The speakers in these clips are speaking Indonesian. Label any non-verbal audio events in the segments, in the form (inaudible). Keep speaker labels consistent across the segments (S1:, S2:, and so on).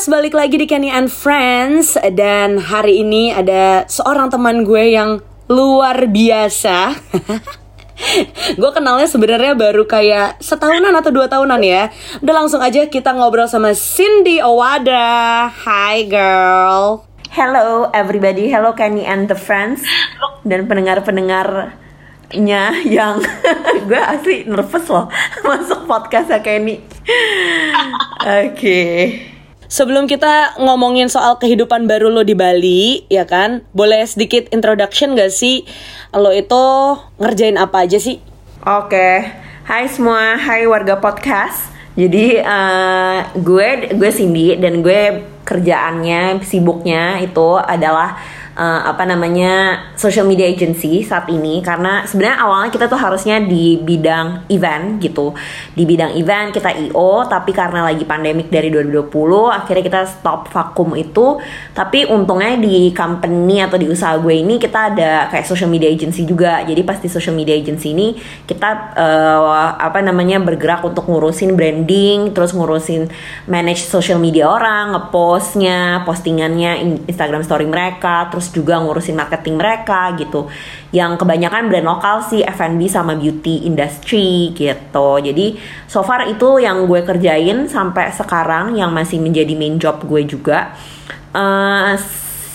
S1: Yes, balik lagi di Kenny and Friends Dan hari ini ada seorang teman gue yang luar biasa. (laughs) Gue kenalnya sebenarnya baru kayak setahunan atau dua tahunan ya. Udah langsung aja kita ngobrol sama Cindy Owada. Hi girl.
S2: Hello everybody, hello Kenny and the friends. Dan pendengar-pendengarnya yang (laughs) Gue asli nervous loh (laughs) masuk podcastnya Kenny. Oke
S1: Sebelum kita ngomongin soal kehidupan baru lo di Bali, ya kan? Boleh sedikit introduction gak sih? Lo itu ngerjain apa aja sih?
S2: Oke, hai semua, hai warga podcast. Jadi uh, gue gue Cindy dan gue kerjaannya sibuknya itu adalah uh, apa namanya social media agency saat ini. Karena sebenarnya awalnya kita tuh harusnya di bidang event gitu. Di bidang event kita io tapi karena lagi pandemik dari 2020 akhirnya kita stop vakum itu. Tapi untungnya di company atau di usaha gue ini kita ada kayak social media agency juga. Jadi pasti social media agency ini kita uh, apa namanya bergerak untuk ngurusin branding terus ngurusin manage social media orang ngepostnya postingannya Instagram story mereka terus juga ngurusin marketing mereka gitu. Yang kebanyakan brand lokal sih F&B sama beauty industry gitu. Jadi so far itu yang gue kerjain sampai sekarang yang masih menjadi main job gue juga. Uh,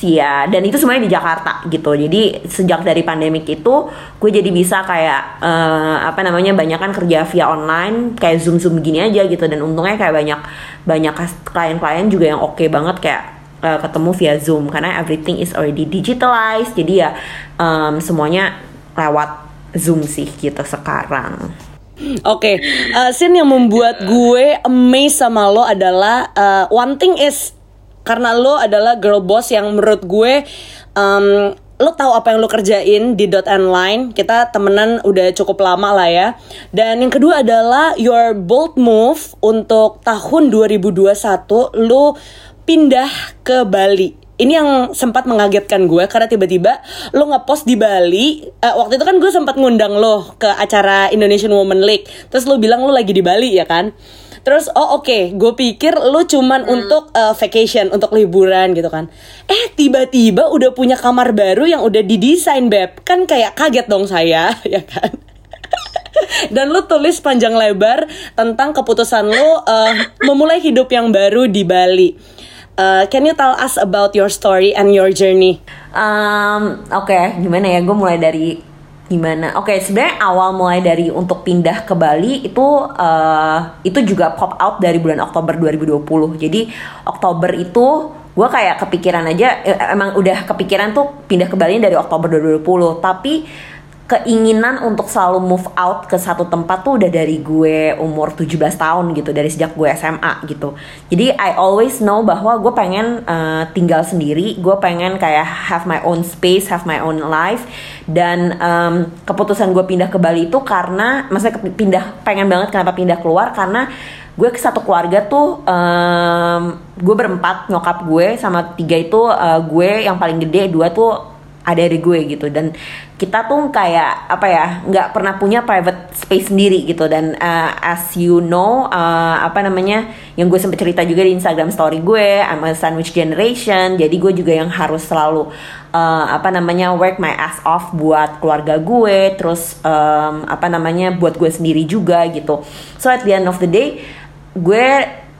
S2: ya dan itu semuanya di Jakarta gitu. Jadi sejak dari pandemik itu gue jadi bisa kayak uh, apa namanya banyak kan kerja via online kayak zoom zoom gini aja gitu. Dan untungnya kayak banyak banyak klien-klien juga yang oke okay banget kayak uh, ketemu via Zoom karena everything is already digitalized jadi ya um, semuanya lewat Zoom sih kita sekarang.
S1: Oke, okay. uh, scene yang membuat gue amazed sama lo adalah uh, one thing is karena lo adalah girl boss yang menurut gue um, lo tahu apa yang lo kerjain di dot and line kita temenan udah cukup lama lah ya dan yang kedua adalah your bold move untuk tahun 2021 lo pindah ke Bali. Ini yang sempat mengagetkan gue karena tiba-tiba lo ngepost di Bali uh, waktu itu kan gue sempat ngundang lo ke acara Indonesian Women League. Terus lo bilang lo lagi di Bali ya kan? Terus oh oke okay, gue pikir lo cuman hmm. untuk uh, vacation untuk liburan gitu kan. Eh tiba-tiba udah punya kamar baru yang udah didesain beb. Kan kayak kaget dong saya (laughs) ya kan? Dan lo tulis panjang lebar tentang keputusan lo uh, memulai hidup yang baru di Bali Uh, can you tell us about your story and your journey?
S2: Um, Oke, okay. gimana ya? Gue mulai dari gimana? Oke, okay, sebenarnya awal mulai dari untuk pindah ke Bali itu uh, itu juga pop out dari bulan Oktober 2020. Jadi Oktober itu gue kayak kepikiran aja, eh, emang udah kepikiran tuh pindah ke Bali dari Oktober 2020. Tapi keinginan untuk selalu move out ke satu tempat tuh udah dari gue umur 17 tahun gitu dari sejak gue SMA gitu. Jadi I always know bahwa gue pengen uh, tinggal sendiri gue pengen kayak have my own space have my own life dan um, keputusan gue pindah ke Bali itu karena maksudnya pindah pengen banget kenapa pindah keluar karena gue ke satu keluarga tuh um, gue berempat nyokap gue sama tiga itu uh, gue yang paling gede dua tuh ada dari gue gitu. Dan kita tuh kayak apa ya nggak pernah punya private space sendiri gitu. Dan uh, as you know uh, apa namanya yang gue sempat cerita juga di Instagram story gue I'm a sandwich generation. Jadi gue juga yang harus selalu uh, apa namanya work my ass off buat keluarga gue. Terus um, apa namanya buat gue sendiri juga gitu. So at the end of the day gue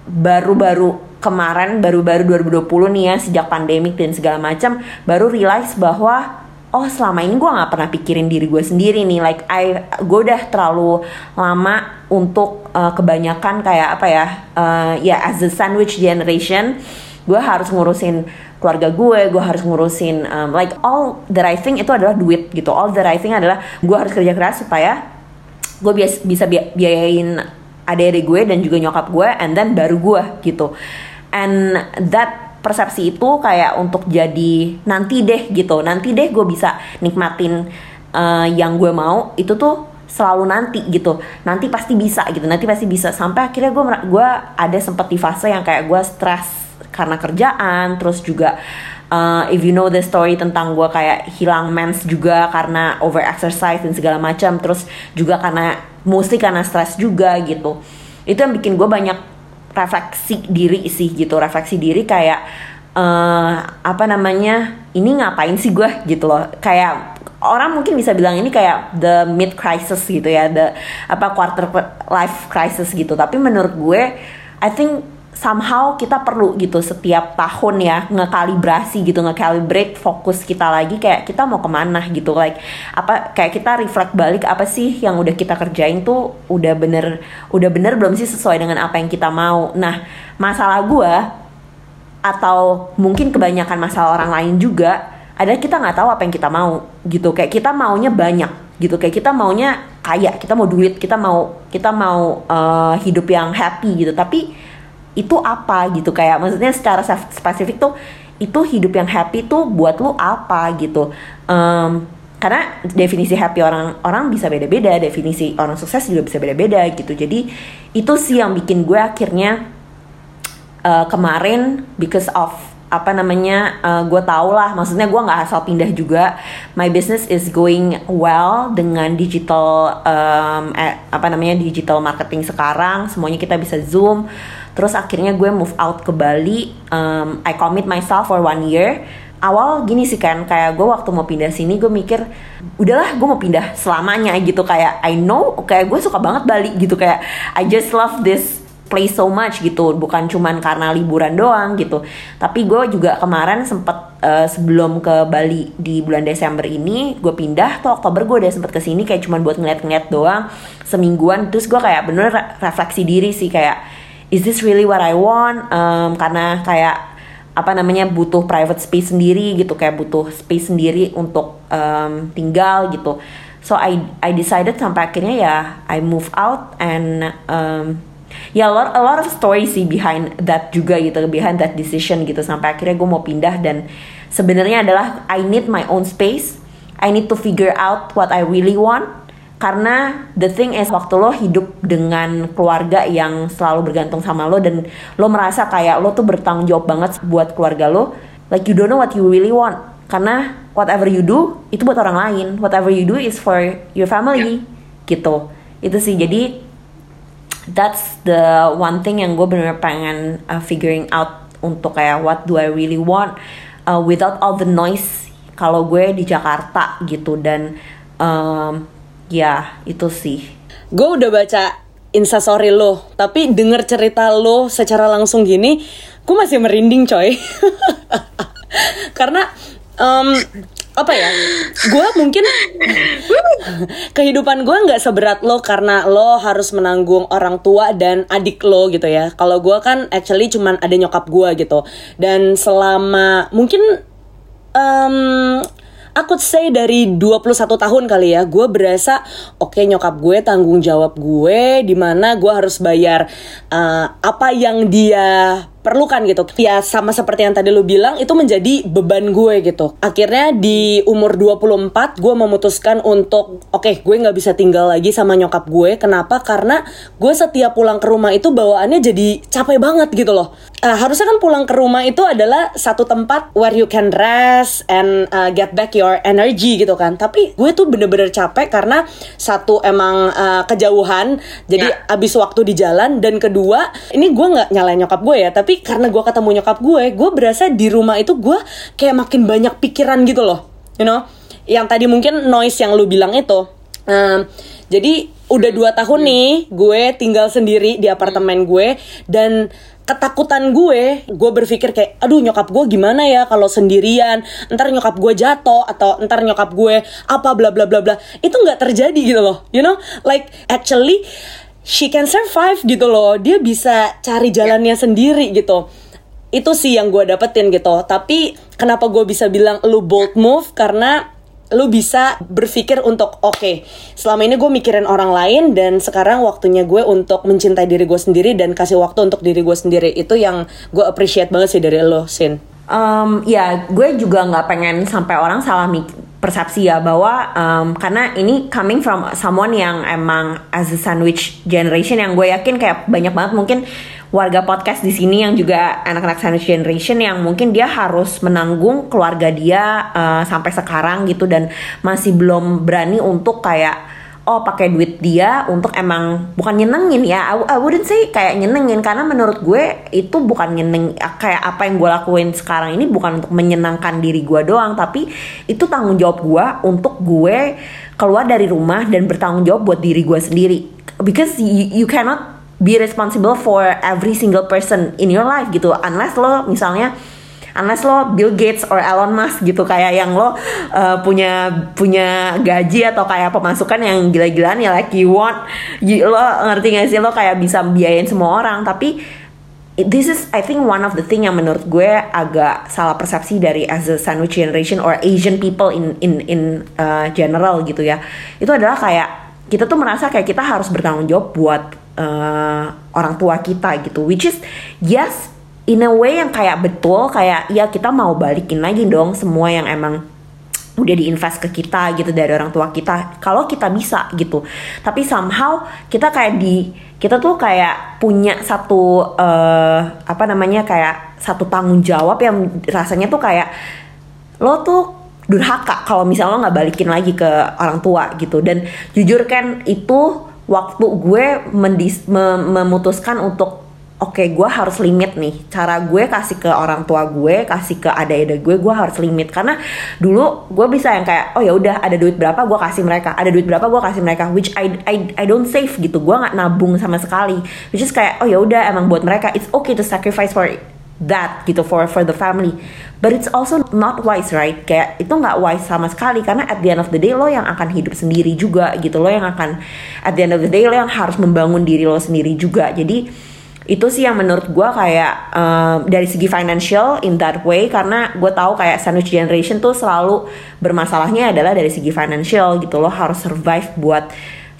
S2: baru-baru kemarin baru-baru 2020 nih ya sejak pandemik dan segala macam baru realize bahwa oh selama ini gue nggak pernah pikirin diri gue sendiri nih. Like I gue udah terlalu lama untuk uh, kebanyakan kayak apa ya uh, ya as a sandwich generation gue harus ngurusin keluarga gue gue harus ngurusin um, like all the right thing itu adalah duit gitu. All the right thing adalah gue harus kerja keras supaya gue bisa biayain adik-adik gue dan juga nyokap gue and then baru gue gitu and that persepsi itu kayak untuk jadi nanti deh gitu. Nanti deh gue bisa nikmatin uh, yang gue mau itu tuh selalu nanti gitu. Nanti pasti bisa gitu. Nanti pasti bisa. Sampai akhirnya gue gue ada sempet di fase yang kayak gue stres karena kerjaan terus juga uh, if you know the story tentang gue kayak hilang mens juga karena over exercise dan segala macam terus juga karena mostly karena stres juga gitu. Itu yang bikin gue banyak refleksi diri sih gitu refleksi diri kayak uh, apa namanya ini ngapain sih gue gitu loh. Kayak orang mungkin bisa bilang ini kayak the mid crisis gitu ya the apa quarter life crisis gitu. Tapi menurut gue I think somehow kita perlu gitu setiap tahun ya ngekalibrasi gitu ngekalibrate fokus kita lagi kayak kita mau ke mana gitu. Like apa kayak kita reflect balik apa sih yang udah kita kerjain tuh udah bener udah bener belum sih sesuai dengan apa yang kita mau. Nah masalah gue atau mungkin kebanyakan masalah orang lain juga adalah kita nggak tahu apa yang kita mau gitu. Kayak kita maunya banyak gitu kayak kita maunya kaya kita mau duit kita mau kita mau uh, hidup yang happy gitu. Tapi itu apa gitu. Kayak maksudnya secara spesifik tuh itu hidup yang happy tuh buat lu apa gitu. Um, karena definisi happy orang orang bisa beda-beda definisi orang sukses juga bisa beda-beda gitu. Jadi itu sih yang bikin gue akhirnya uh, kemarin because of apa namanya uh, gue tau lah. Maksudnya gue nggak asal pindah juga. My business is going well dengan digital um, eh, apa namanya digital marketing sekarang. Semuanya kita bisa zoom terus akhirnya gue move out ke Bali um, I commit myself for one year. Awal gini sih kan kayak gue waktu mau pindah sini gue mikir udahlah gue mau pindah selamanya gitu. Kayak I know kayak gue suka banget Bali gitu. Kayak I just love this place so much gitu. Bukan cuman karena liburan doang gitu. Tapi gue juga kemarin sempet uh, sebelum ke Bali di bulan Desember ini gue pindah. Tuh Oktober gue udah sempet ke sini kayak cuman buat ngeliat-ngeliat doang semingguan. Terus gue kayak bener refleksi diri sih kayak is this really what I want? Um, karena kayak apa namanya butuh private space sendiri gitu kayak butuh space sendiri untuk um, tinggal gitu. So I I decided sampai akhirnya ya I move out and um, ya yeah, a lot a lot of stories sih behind that juga gitu behind that decision gitu. Sampai akhirnya gue mau pindah dan sebenarnya adalah I need my own space. I need to figure out what I really want karena the thing is waktu lo hidup dengan keluarga yang selalu bergantung sama lo dan lo merasa kayak lo tuh bertanggung jawab banget buat keluarga lo like you don't know what you really want. Karena whatever you do itu buat orang lain. Whatever you do is for your family yeah. gitu. Itu sih. Jadi that's the one thing yang gue bener pengen uh, figuring out untuk kayak what do I really want uh, without all the noise kalau gue di Jakarta gitu. Dan um, ya itu sih.
S1: Gue udah baca instastory lo tapi denger cerita lo secara langsung gini gue masih merinding coy. (laughs) Karena um, apa ya gue mungkin (laughs) kehidupan gue nggak seberat lo karena lo harus menanggung orang tua dan adik lo gitu ya. Kalau gue kan actually cuman ada nyokap gue gitu. Dan selama mungkin um, aku say dari 21 tahun kali ya gue berasa oke okay, nyokap gue tanggung jawab gue di mana gue harus bayar uh, apa yang dia perlukan gitu. Ya sama seperti yang tadi lu bilang itu menjadi beban gue gitu. Akhirnya di umur 24 gue memutuskan untuk oke okay, gue nggak bisa tinggal lagi sama nyokap gue. Kenapa? Karena gue setiap pulang ke rumah itu bawaannya jadi capek banget gitu loh. Uh, harusnya kan pulang ke rumah itu adalah satu tempat where you can rest and uh, get back your energy gitu kan. Tapi gue tuh bener-bener capek karena satu emang uh, kejauhan. Jadi yeah. abis waktu di jalan dan kedua ini gue nggak nyalain nyokap gue ya tapi karena gue ketemu nyokap gue gue berasa di rumah itu gue kayak makin banyak pikiran gitu loh you know? Yang tadi mungkin noise yang lu bilang itu. Um, jadi udah dua tahun nih gue tinggal sendiri di apartemen gue dan ketakutan gue, gue berpikir kayak, aduh nyokap gue gimana ya kalau sendirian, ntar nyokap gue jatuh atau ntar nyokap gue apa bla bla bla bla, itu nggak terjadi gitu loh, you know, like actually she can survive gitu loh. Dia bisa cari jalannya sendiri gitu. Itu sih yang gue dapetin gitu. Tapi kenapa gue bisa bilang lu bold move? Karena lu bisa berpikir untuk oke okay, selama ini gue mikirin orang lain dan sekarang waktunya gue untuk mencintai diri gue sendiri dan kasih waktu untuk diri gue sendiri. Itu yang gue appreciate banget sih dari lo sin.
S2: Um, ya gue juga nggak pengen sampai orang salah persepsi ya bahwa um, karena ini coming from someone yang emang as a sandwich generation yang gue yakin kayak banyak banget mungkin warga podcast di sini yang juga anak-anak sandwich generation yang mungkin dia harus menanggung keluarga dia uh, sampai sekarang gitu dan masih belum berani untuk kayak oh pakai duit dia untuk emang bukan nyenengin ya. I, I wouldn't say kayak nyenengin karena menurut gue itu bukan nyeneng kayak apa yang gue lakuin sekarang ini bukan untuk menyenangkan diri gue doang tapi itu tanggung jawab gue untuk gue keluar dari rumah dan bertanggung jawab buat diri gue sendiri. Because you, you cannot be responsible for every single person in your life gitu. Unless lo misalnya unless lo Bill Gates or Elon Musk gitu kayak yang lo uh, punya punya gaji atau kayak pemasukan yang gila-gilaan ya like you want you, lo ngerti gak sih? Lo kayak bisa biayain semua orang. Tapi this is I think one of the thing yang menurut gue agak salah persepsi dari as a sandwich generation or Asian people in in in uh, general gitu ya. Itu adalah kayak kita tuh merasa kayak kita harus bertanggung jawab buat uh, orang tua kita gitu which is yes in a way yang kayak betul kayak ya kita mau balikin lagi dong semua yang emang udah diinvest ke kita gitu dari orang tua kita kalau kita bisa gitu. Tapi somehow kita kayak di kita tuh kayak punya satu uh, apa namanya kayak satu tanggung jawab yang rasanya tuh kayak lo tuh durhaka kalau misalnya lo nggak balikin lagi ke orang tua gitu. Dan jujur kan itu waktu gue mendis, mem memutuskan untuk oke okay, gue harus limit nih. Cara gue kasih ke orang tua gue kasih ke adik-adik gue gue harus limit. Karena dulu gue bisa yang kayak oh ya udah ada duit berapa gue kasih mereka. Ada duit berapa gue kasih mereka. Which I I I don't save gitu. Gue nggak nabung sama sekali. Which is kayak oh ya udah emang buat mereka it's okay to sacrifice for that gitu for for the family but it's also not wise right? Kayak itu nggak wise sama sekali karena at the end of the day lo yang akan hidup sendiri juga gitu. Lo yang akan at the end of the day lo yang harus membangun diri lo sendiri juga. Jadi itu sih yang menurut gue kayak um, dari segi financial in that way karena gue tahu kayak sandwich generation tuh selalu bermasalahnya adalah dari segi financial gitu. Lo harus survive buat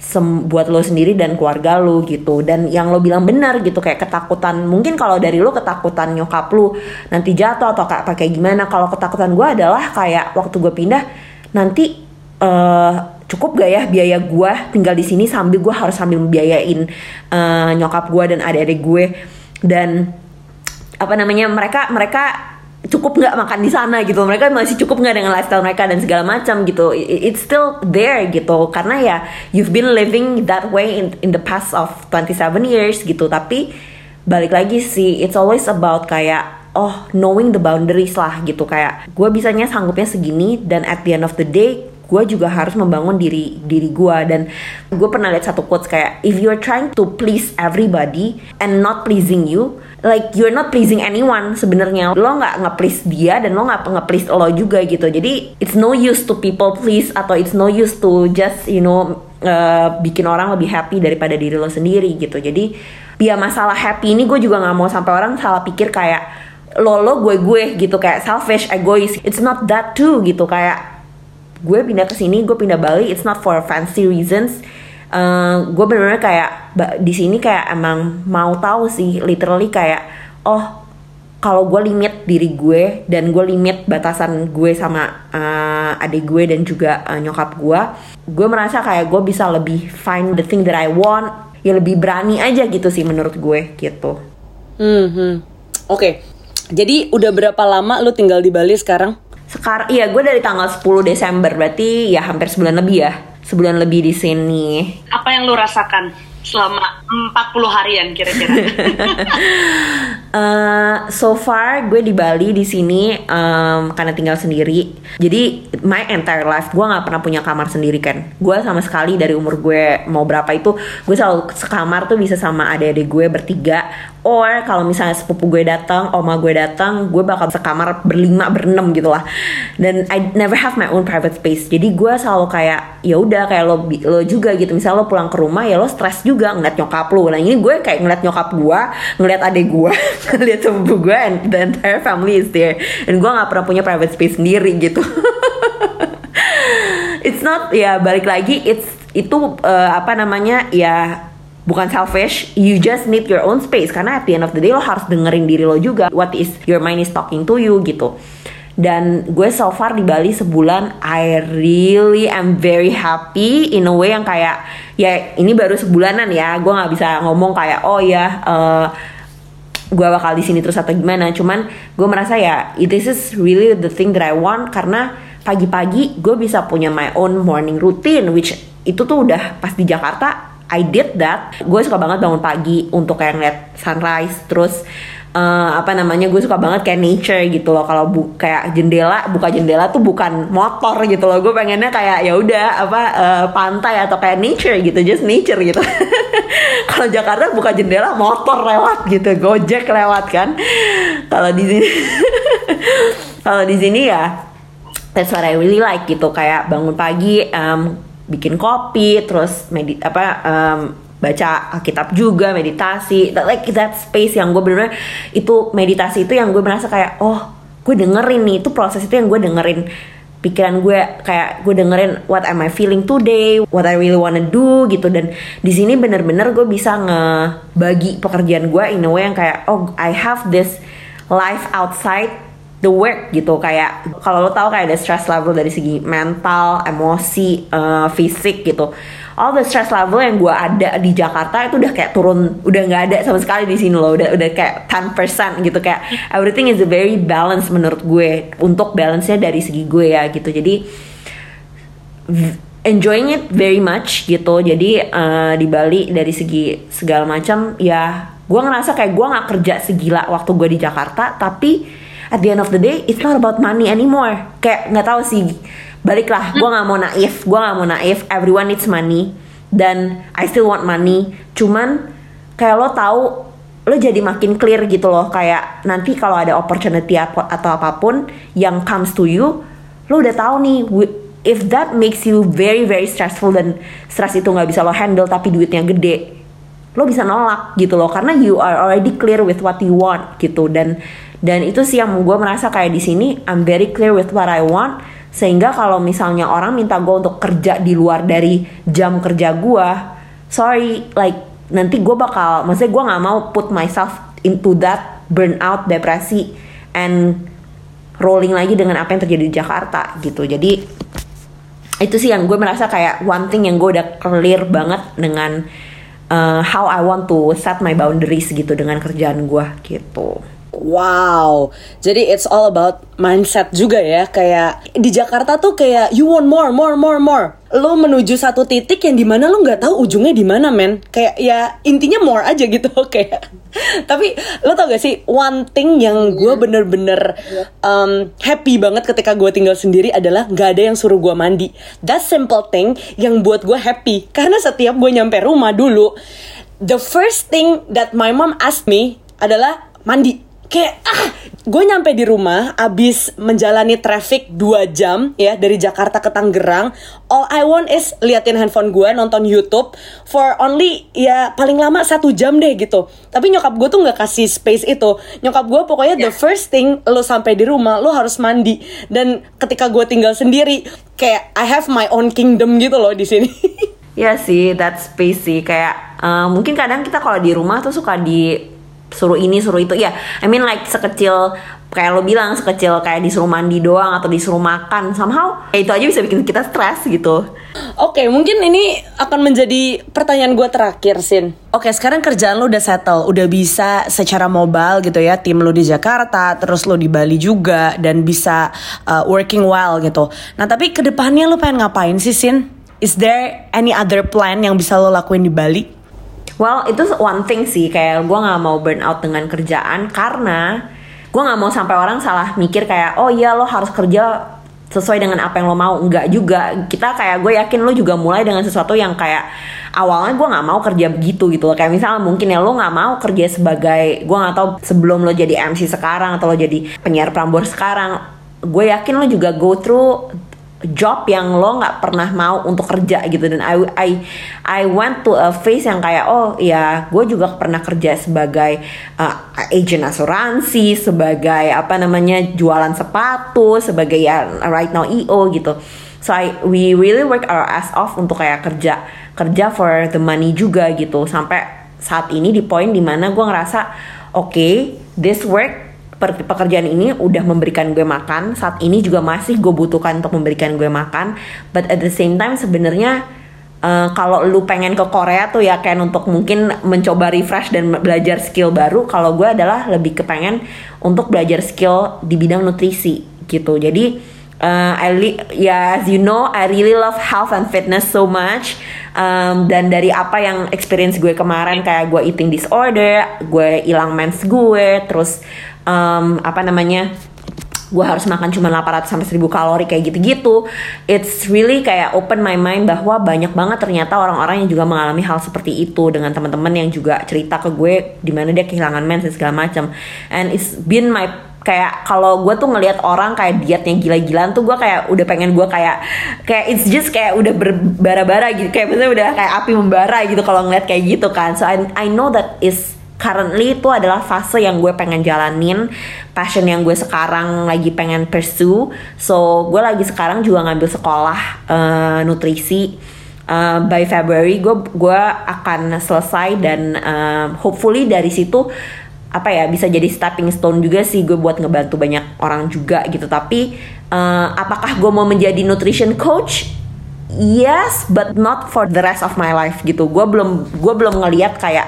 S2: sem buat lo sendiri dan keluarga lo gitu. Dan yang lo bilang benar gitu kayak ketakutan mungkin kalau dari lo ketakutan nyokap lo nanti jatuh atau kayak pakai gimana. Kalau ketakutan gue adalah kayak waktu gue pindah nanti uh, cukup gak ya biaya gue tinggal di sini sambil gue harus sambil membiayain uh, nyokap gue dan adik-adik gue. Dan apa namanya mereka mereka cukup nggak makan di sana gitu. Mereka masih cukup nggak dengan lifestyle mereka dan segala macam gitu. It's still there gitu. Karena ya you've been living that way in, in the past of 27 years gitu. Tapi balik lagi sih it's always about kayak oh knowing the boundaries lah gitu. Kayak gue bisanya sanggupnya segini dan at the end of the day gue juga harus membangun diri diri gue dan gue pernah lihat satu quotes kayak if you're trying to please everybody and not pleasing you like you're not pleasing anyone sebenarnya. Lo nggak nge-please dia dan lo nggak nge-please lo juga gitu. Jadi it's no use to people please atau it's no use to just you know uh, bikin orang lebih happy daripada diri lo sendiri gitu. Jadi ya masalah happy ini gue juga nggak mau sampai orang salah pikir kayak lo lo gue gue gitu. Kayak selfish egois. It's not that too gitu. Kayak gue pindah ke sini gue pindah Bali it's not for fancy reasons. Uh, gue bener-bener kayak di sini kayak emang mau tahu sih literally kayak oh kalau gue limit diri gue dan gue limit batasan gue sama uh, adik gue dan juga uh, nyokap gue gue merasa kayak gue bisa lebih find the thing that I want ya lebih berani aja gitu sih menurut gue gitu.
S1: Hmm, oke. Okay. jadi udah berapa lama lu tinggal di Bali sekarang
S2: sekarang iya gue dari tanggal 10 Desember berarti ya hampir sebulan lebih ya sebulan lebih di sini
S3: apa yang lu rasakan selama 40 harian kira-kira? (laughs)
S2: uh, so far gue di Bali di sini um, karena tinggal sendiri. Jadi my entire life gue nggak pernah punya kamar sendiri kan. Gue sama sekali dari umur gue mau berapa itu gue selalu sekamar tuh bisa sama adik-adik gue bertiga. Or kalau misalnya sepupu gue datang, oma gue datang, gue bakal sekamar berlima berenam gitu lah. Dan I never have my own private space. Jadi gue selalu kayak ya udah kayak lo lo juga gitu. Misalnya lo pulang ke rumah ya lo stres juga ngeliat nyokap lu nah ini gue kayak ngeliat nyokap gue ngeliat adik gue (laughs) (laughs) ngeliat sepupu gue and the entire family is there. Dan gue nggak pernah punya private space sendiri gitu. (laughs) It's not ya balik lagi it's itu uh, apa namanya ya bukan selfish, you just need your own space. Karena at the end of the day lo harus dengerin diri lo juga. What is your mind is talking to you gitu. Dan gue so far di Bali sebulan I really am very happy in a way yang kayak ya ini baru sebulanan ya. Gue nggak bisa ngomong kayak oh ya uh, gue bakal di sini terus atau gimana. Cuman gue merasa ya this is really the thing that I want karena pagi-pagi gue bisa punya my own morning routine which itu tuh udah pas di Jakarta I did that. Gue suka banget bangun pagi untuk kayak ngeliat sunrise terus uh, apa namanya gue suka banget kayak nature gitu loh. Kalau bu kayak jendela buka jendela tuh bukan motor gitu loh. Gue pengennya kayak ya udah apa uh, pantai atau kayak nature gitu just nature gitu. (laughs) Kalau Jakarta buka jendela motor lewat gitu gojek lewat kan. Kalau di sini (laughs) kalau di sini ya that's what I really like gitu. Kayak bangun pagi um, bikin kopi terus medit apa um, baca kitab juga meditasi. Like that space yang gue bener-bener itu meditasi itu yang gue merasa kayak oh gue dengerin nih. Itu proses itu yang gue dengerin. Pikiran gue kayak gue dengerin what am I feeling today what I really wanna do gitu. Dan di sini bener-bener gue bisa ngebagi pekerjaan gue in a way yang kayak oh I have this life outside the work gitu kayak kalau lo tahu kayak ada stress level dari segi mental, emosi, uh, fisik gitu. All the stress level yang gue ada di Jakarta itu udah kayak turun, udah nggak ada sama sekali di sini loh. Udah udah kayak 10% gitu kayak everything is very balance menurut gue. Untuk balance-nya dari segi gue ya gitu. Jadi enjoying it very much gitu. Jadi uh, di Bali dari segi segala macam ya gue ngerasa kayak gue nggak kerja segila waktu gue di Jakarta tapi at the end of the day it's not about money anymore. Kayak nggak tahu sih. Baliklah gue nggak mau naif. Gue nggak mau naif. Everyone needs money. Dan I still want money. Cuman kayak lo tahu lo jadi makin clear gitu loh. Kayak nanti kalau ada opportunity atau apa pun yang comes to you lo udah tahu nih if that makes you very very stressful dan stress itu nggak bisa lo handle tapi duitnya gede lo bisa nolak gitu loh. Karena you are already clear with what you want gitu. Dan dan itu sih yang gue merasa kayak di sini I'm very clear with what I want sehingga kalau misalnya orang minta gue untuk kerja di luar dari jam kerja gue sorry like nanti gue bakal maksudnya gue nggak mau put myself into that burnout depresi and rolling lagi dengan apa yang terjadi di Jakarta gitu jadi itu sih yang gue merasa kayak one thing yang gue udah clear banget dengan uh, how I want to set my boundaries gitu dengan kerjaan gue gitu.
S1: Wow, jadi it's all about mindset juga ya. Kayak di Jakarta tuh kayak you want more, more, more, more. Lo menuju satu titik yang di mana lo nggak tahu ujungnya di mana, men. Kayak ya intinya more aja gitu, (laughs) kayak. Tapi lo tau gak sih one thing yang gue bener-bener um, happy banget ketika gue tinggal sendiri adalah nggak ada yang suruh gue mandi. That simple thing yang buat gue happy. Karena setiap gue nyampe rumah dulu, the first thing that my mom asked me adalah mandi kayak ah gue nyampe di rumah abis menjalani traffic 2 jam ya dari Jakarta ke Tangerang all I want is liatin handphone gue nonton YouTube for only ya paling lama satu jam deh gitu tapi nyokap gue tuh nggak kasih space itu nyokap gue pokoknya yeah. the ya. first thing lo sampai di rumah lo harus mandi dan ketika gue tinggal sendiri kayak I have my own kingdom gitu loh di sini (laughs)
S2: Ya sih, that space sih kayak uh, mungkin kadang kita kalau di rumah tuh suka di suruh ini suruh itu ya I mean like sekecil kayak lo bilang sekecil kayak disuruh mandi doang atau disuruh makan somehow ya itu aja bisa bikin kita stres gitu
S1: Oke, okay, mungkin ini akan menjadi pertanyaan gue terakhir, Sin. Oke, okay, sekarang kerjaan lo udah settle, udah bisa secara mobile gitu ya, tim lo di Jakarta, terus lo di Bali juga, dan bisa uh, working well gitu. Nah, tapi ke depannya lo pengen ngapain sih, Sin? Is there any other plan yang bisa lo lakuin di Bali?
S2: Well itu one thing sih kayak gue nggak mau burn out dengan kerjaan karena gue nggak mau sampai orang salah mikir kayak oh iya lo harus kerja sesuai dengan apa yang lo mau. Enggak juga. Kita kayak gue yakin lo juga mulai dengan sesuatu yang kayak awalnya gue nggak mau kerja begitu gitu loh. Kayak misalnya mungkin ya lo nggak mau kerja sebagai gue nggak tahu sebelum lo jadi MC sekarang atau lo jadi penyiar prambor sekarang gue yakin lo juga go through job yang lo nggak pernah mau untuk kerja gitu. Dan I I I went to a phase yang kayak oh ya gue juga pernah kerja sebagai uh, agent asuransi sebagai apa namanya jualan sepatu sebagai ya right now EO gitu. So I we really work our ass off untuk kayak kerja kerja for the money juga gitu. Sampai saat ini di poin di mana gue ngerasa oke okay, this work pekerjaan ini udah memberikan gue makan. Saat ini juga masih gue butuhkan untuk memberikan gue makan. But at the same time sebenarnya uh, kalau lu pengen ke Korea tuh ya kayak untuk mungkin mencoba refresh dan belajar skill baru kalau gue adalah lebih kepengen untuk belajar skill di bidang nutrisi gitu. Jadi Uh, I li- yeah, as you know, I really love health and fitness so much. Um, dan dari apa yang experience gue kemarin kayak gue eating disorder, gue hilang mens gue, terus um, apa namanya? gue harus makan cuma 800 sampai 1000 kalori kayak gitu-gitu. It's really kayak open my mind bahwa banyak banget ternyata orang-orang yang juga mengalami hal seperti itu dengan teman-teman yang juga cerita ke gue di mana dia kehilangan mens segala macam. And it's been my kayak kalau gue tuh ngelihat orang kayak dietnya gila-gilaan tuh gue kayak udah pengen gue kayak kayak it's just kayak udah berbara-bara gitu kayak misalnya udah kayak api membara gitu kalau ngeliat kayak gitu kan so I, I know that is currently itu adalah fase yang gue pengen jalanin passion yang gue sekarang lagi pengen pursue. So gue lagi sekarang juga ngambil sekolah uh, nutrisi. Uh, by February gue gue akan selesai dan uh, hopefully dari situ apa ya bisa jadi stepping stone juga sih gue buat ngebantu banyak orang juga gitu. Tapi uh, apakah gue mau menjadi nutrition coach? Yes but not for the rest of my life gitu. Gue belum gue belum ngeliat kayak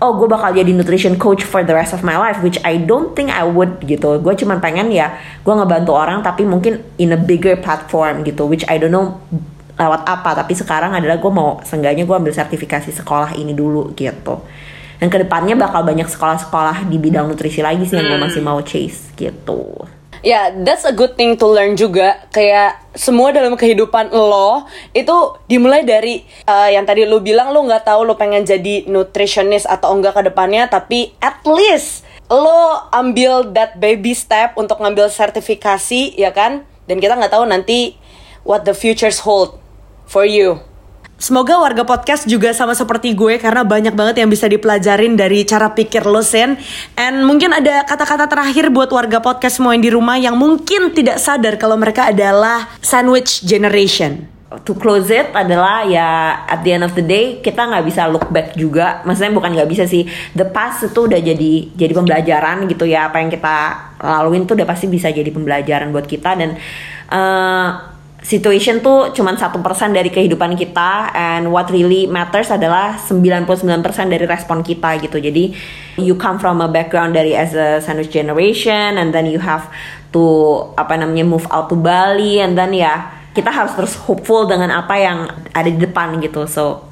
S2: oh gue bakal jadi nutrition coach for the rest of my life which I don't think I would gitu. Gue cuman pengen ya gue ngebantu orang tapi mungkin in a bigger platform gitu which I don't know lewat apa. Tapi sekarang adalah gue mau seenggaknya gue ambil sertifikasi sekolah ini dulu gitu. Dan ke depannya bakal banyak sekolah-sekolah di bidang nutrisi lagi sih yang gue masih mau chase gitu
S1: Ya, yeah, that's a good thing to learn juga. Kayak semua dalam kehidupan lo itu dimulai dari uh, yang tadi lo bilang lo nggak tahu lo pengen jadi nutritionist atau enggak ke depannya, tapi at least lo ambil that baby step untuk ngambil sertifikasi, ya kan? Dan kita nggak tahu nanti what the futures hold for you. Semoga warga podcast juga sama seperti gue karena banyak banget yang bisa dipelajarin dari cara pikir lo Sen. And mungkin ada kata-kata terakhir buat warga podcast semua yang di rumah yang mungkin tidak sadar kalau mereka adalah sandwich generation.
S2: To close it adalah ya at the end of the day kita nggak bisa look back juga. Maksudnya bukan nggak bisa sih. The past itu udah jadi jadi pembelajaran gitu ya. Apa yang kita laluin tuh udah pasti bisa jadi pembelajaran buat kita dan uh, situation tuh cuman satu persen dari kehidupan kita and what really matters adalah 99% dari respon kita gitu. Jadi you come from a background dari as a sandwich generation and then you have to apa namanya move out to Bali and then ya kita harus terus hopeful dengan apa yang ada di depan gitu. So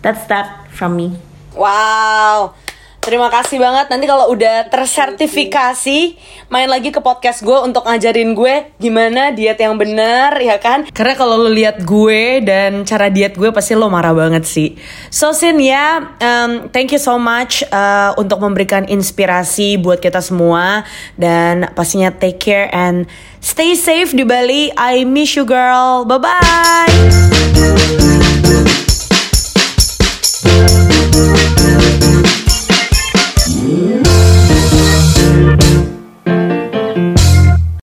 S2: that's that from me.
S1: Wow Terima kasih banget. Nanti kalau udah tersertifikasi, main lagi ke podcast gue untuk ngajarin gue gimana diet yang benar, ya kan? Karena kalau lo lihat gue dan cara diet gue pasti lo marah banget sih. So Sin ya, um, thank you so much uh, untuk memberikan inspirasi buat kita semua dan pastinya take care and stay safe di Bali. I miss you girl. Bye bye.